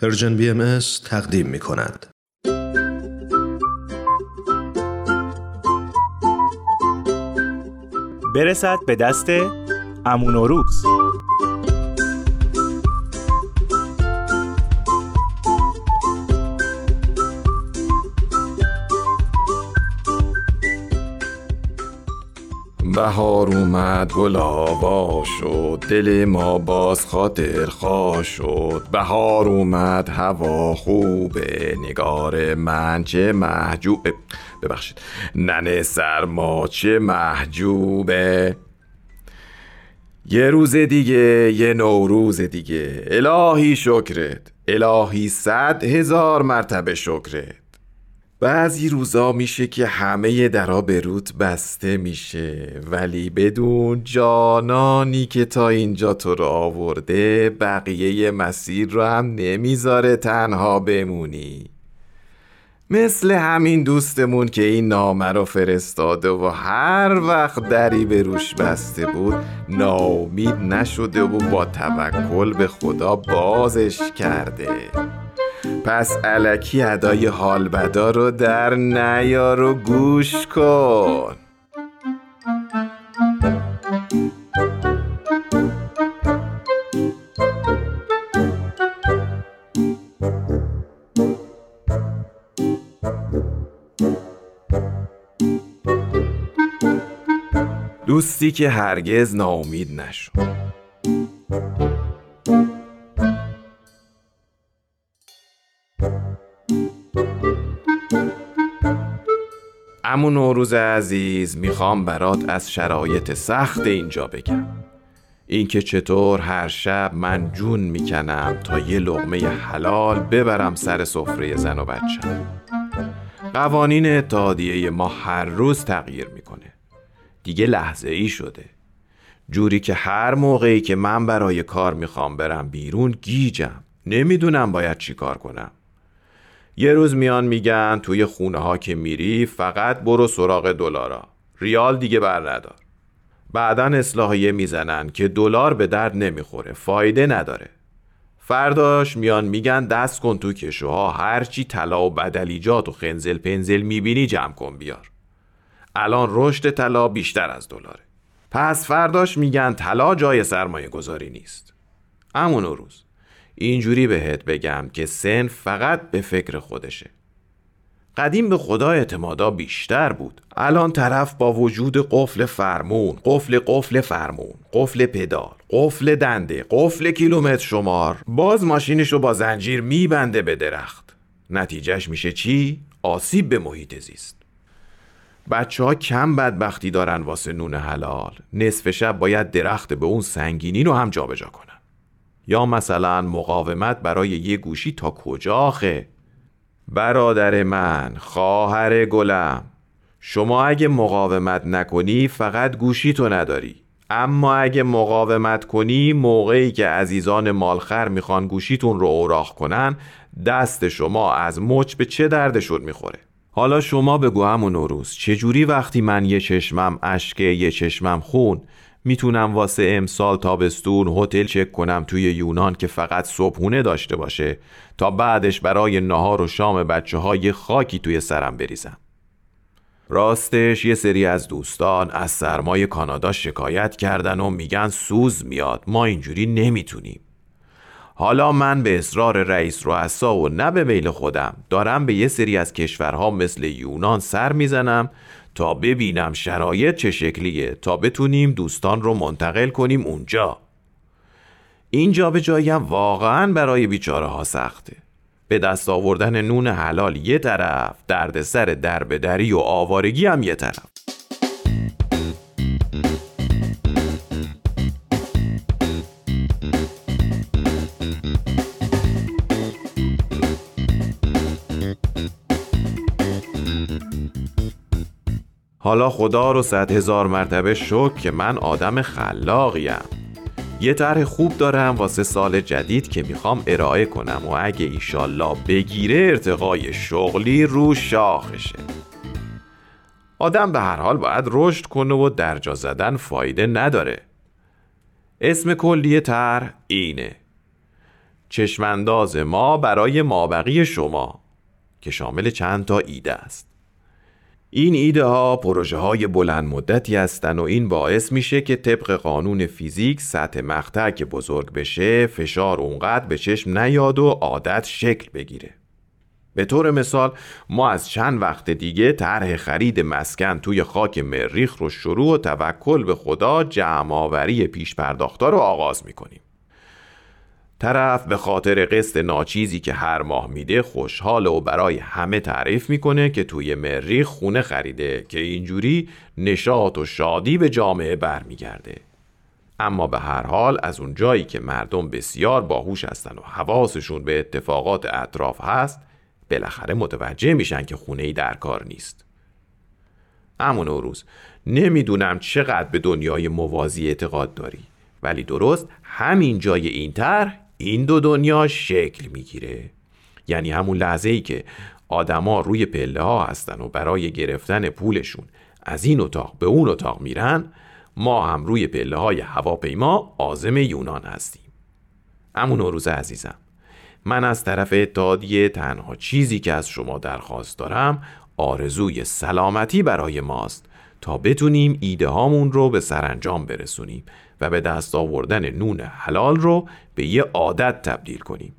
پرژن بی ام تقدیم می کند. برسد به دست امون بهار اومد گل آوا شد دل ما باز خاطر خواه شد. بهار اومد هوا خوبه نگار من چه محجوب. ببخشید ننه سرما چه محجوبه یه روز دیگه یه نوروز دیگه. الهی شکرت الهی صد هزار مرتبه شکرت. بعضی روزا میشه که همه درا به بسته میشه ولی بدون جانانی که تا اینجا تو رو آورده بقیه مسیر رو هم نمی‌ذاره تنها بمونی. مثل همین دوستمون که این نامه رو فرستاده و هر وقت دری به روش بسته بود ناامید نشده و با توکل به خدا بازش کرده. پس علکی ادای حال بدا رو در نیار و گوش کن. دوستی که هرگز ناامید نشد. امون نوروز عزیز می‌خوام برات از شرایط سخت اینجا بگم. اینکه چطور هر شب من جون می‌کنم تا یه لغمه حلال ببرم سر سفره زن و بچم قوانین اتحادیه ما هر روز تغییر می‌کنه. دیگه لحظه ای شده. جوری که هر موقعی که من برای کار می‌خوام برم بیرون گیجم. نمی‌دونم باید چی کار کنم. یه روز میان میگن توی خونه ها که میری فقط برو سراغ دلارا. ریال دیگه بر ندار. بعدا اصلاحیه می‌زنن که دلار به درد نمی‌خوره فایده نداره. فرداش میان میگن دست کن تو کشوها هرچی طلا و بدلیجات و خنزل پنزل می‌بینی جمع کن بیار. الان رشد طلا بیشتر از دلاره. پس فرداش میگن طلا جای سرمایه گذاری نیست. امون روز. اینجوری بهت بگم که سن فقط به فکر خودشه. قدیم به خدا اعتمادا بیشتر بود. الان طرف با وجود قفل فرمون قفل قفل فرمون قفل پدال قفل دنده قفل کیلومتر شمار باز ماشینشو با زنجیر میبنده به درخت. نتیجهش میشه چی؟ آسیب به محیط زیست. بچه ها کم بدبختی دارن واسه نون حلال. نصف شب باید درخت به اون سنگینی رو هم جابجا کنن. یا مثلا مقاومت برای یه گوشی تا کجا آخه؟ برادر من خواهر گلم شما اگه مقاومت نکنی فقط گوشی تو نداری. اما اگه مقاومت کنی موقعی که عزیزان مالخر می‌خوان گوشیتون رو اوراق کنن دست شما از مچ به چه دردشون می‌خوره؟ حالا شما بگو همون نوروز چجوری وقتی من یه چشمم اشکه یه چشمم خون می‌تونم واسه امسال تابستون هتل چک کنم توی یونان که فقط صبحونه داشته باشه تا بعدش برای نهار و شام بچه های خاکی توی سرم بریزم. راستش یه سری از دوستان از سرمای کانادا شکایت کردن و میگن سوز میاد. ما اینجوری نمی‌تونیم. حالا من به اصرار رئیس رؤسا و نه به میل خودم. دارم به یه سری از کشورها مثل یونان سر می‌زنم تا ببینم شرایط چه شکلیه تا بتونیم دوستان رو منتقل کنیم اونجا. اینجا به جایم واقعا برای بیچاره ها سخته. به دست آوردن نون حلال یه طرف دردسر دربدری و آوارگی هم یه طرف. حالا خدا رو صد هزار مرتبه شکر که من آدم خلاقیم. یه طرح خوب دارم واسه سال جدید که می‌خوام ارائه کنم و اگه ایشالله بگیره ارتقای شغلی رو شاخشه. آدم به هر حال باید رشد کنه و درجا زدن فایده نداره. اسم کلی طرح اینه. چشمانداز ما برای مابقی شما که شامل چند تا ایده است. این ایده ها پروژه های بلند مدتی هستند و این باعث میشه که طبق قانون فیزیک سطح مقطع که بزرگ بشه فشار اونقدر به چشم نیاد و عادت شکل بگیره. به طور مثال ما از چند وقت دیگه طرح خرید مسکن توی خاک مریخ رو شروع و توکل به خدا جمعآوری پیش پرداختا رو آغاز می‌کنیم. طرف به خاطر قسط ناچیزی که هر ماه میده خوشحال و برای همه تعریف می‌کنه که توی مریخ خونه خریده که اینجوری نشاط و شادی به جامعه برمیگرده. اما به هر حال از اون جایی که مردم بسیار باهوش هستن و حواسشون به اتفاقات اطراف هست بالاخره متوجه میشن که خونه ای در کار نیست. امون روز نمی‌دونم چقدر به دنیای موازی اعتقاد داری ولی درست همین جای این طرح این دو دنیا شکل می‌گیره. یعنی همون لحظه ای که آدما روی پله ها هستن و برای گرفتن پولشون از این اتاق به اون اتاق میرن ما هم روی پله های هواپیما آزم یونان هستیم. امون روز عزیزم من از طرف اتحادیه تنها چیزی که از شما درخواست دارم آرزوی سلامتی برای ماست. تا بتونیم ایده هامون رو به سرانجام برسونیم و به دست آوردن نون حلال رو به یه عادت تبدیل کنیم.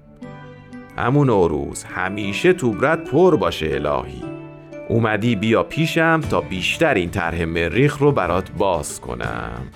همون روز همیشه توبرت پر باشه الهی. اومدی بیا پیشم تا بیشتر این طرح مریخ رو برات باز کنم.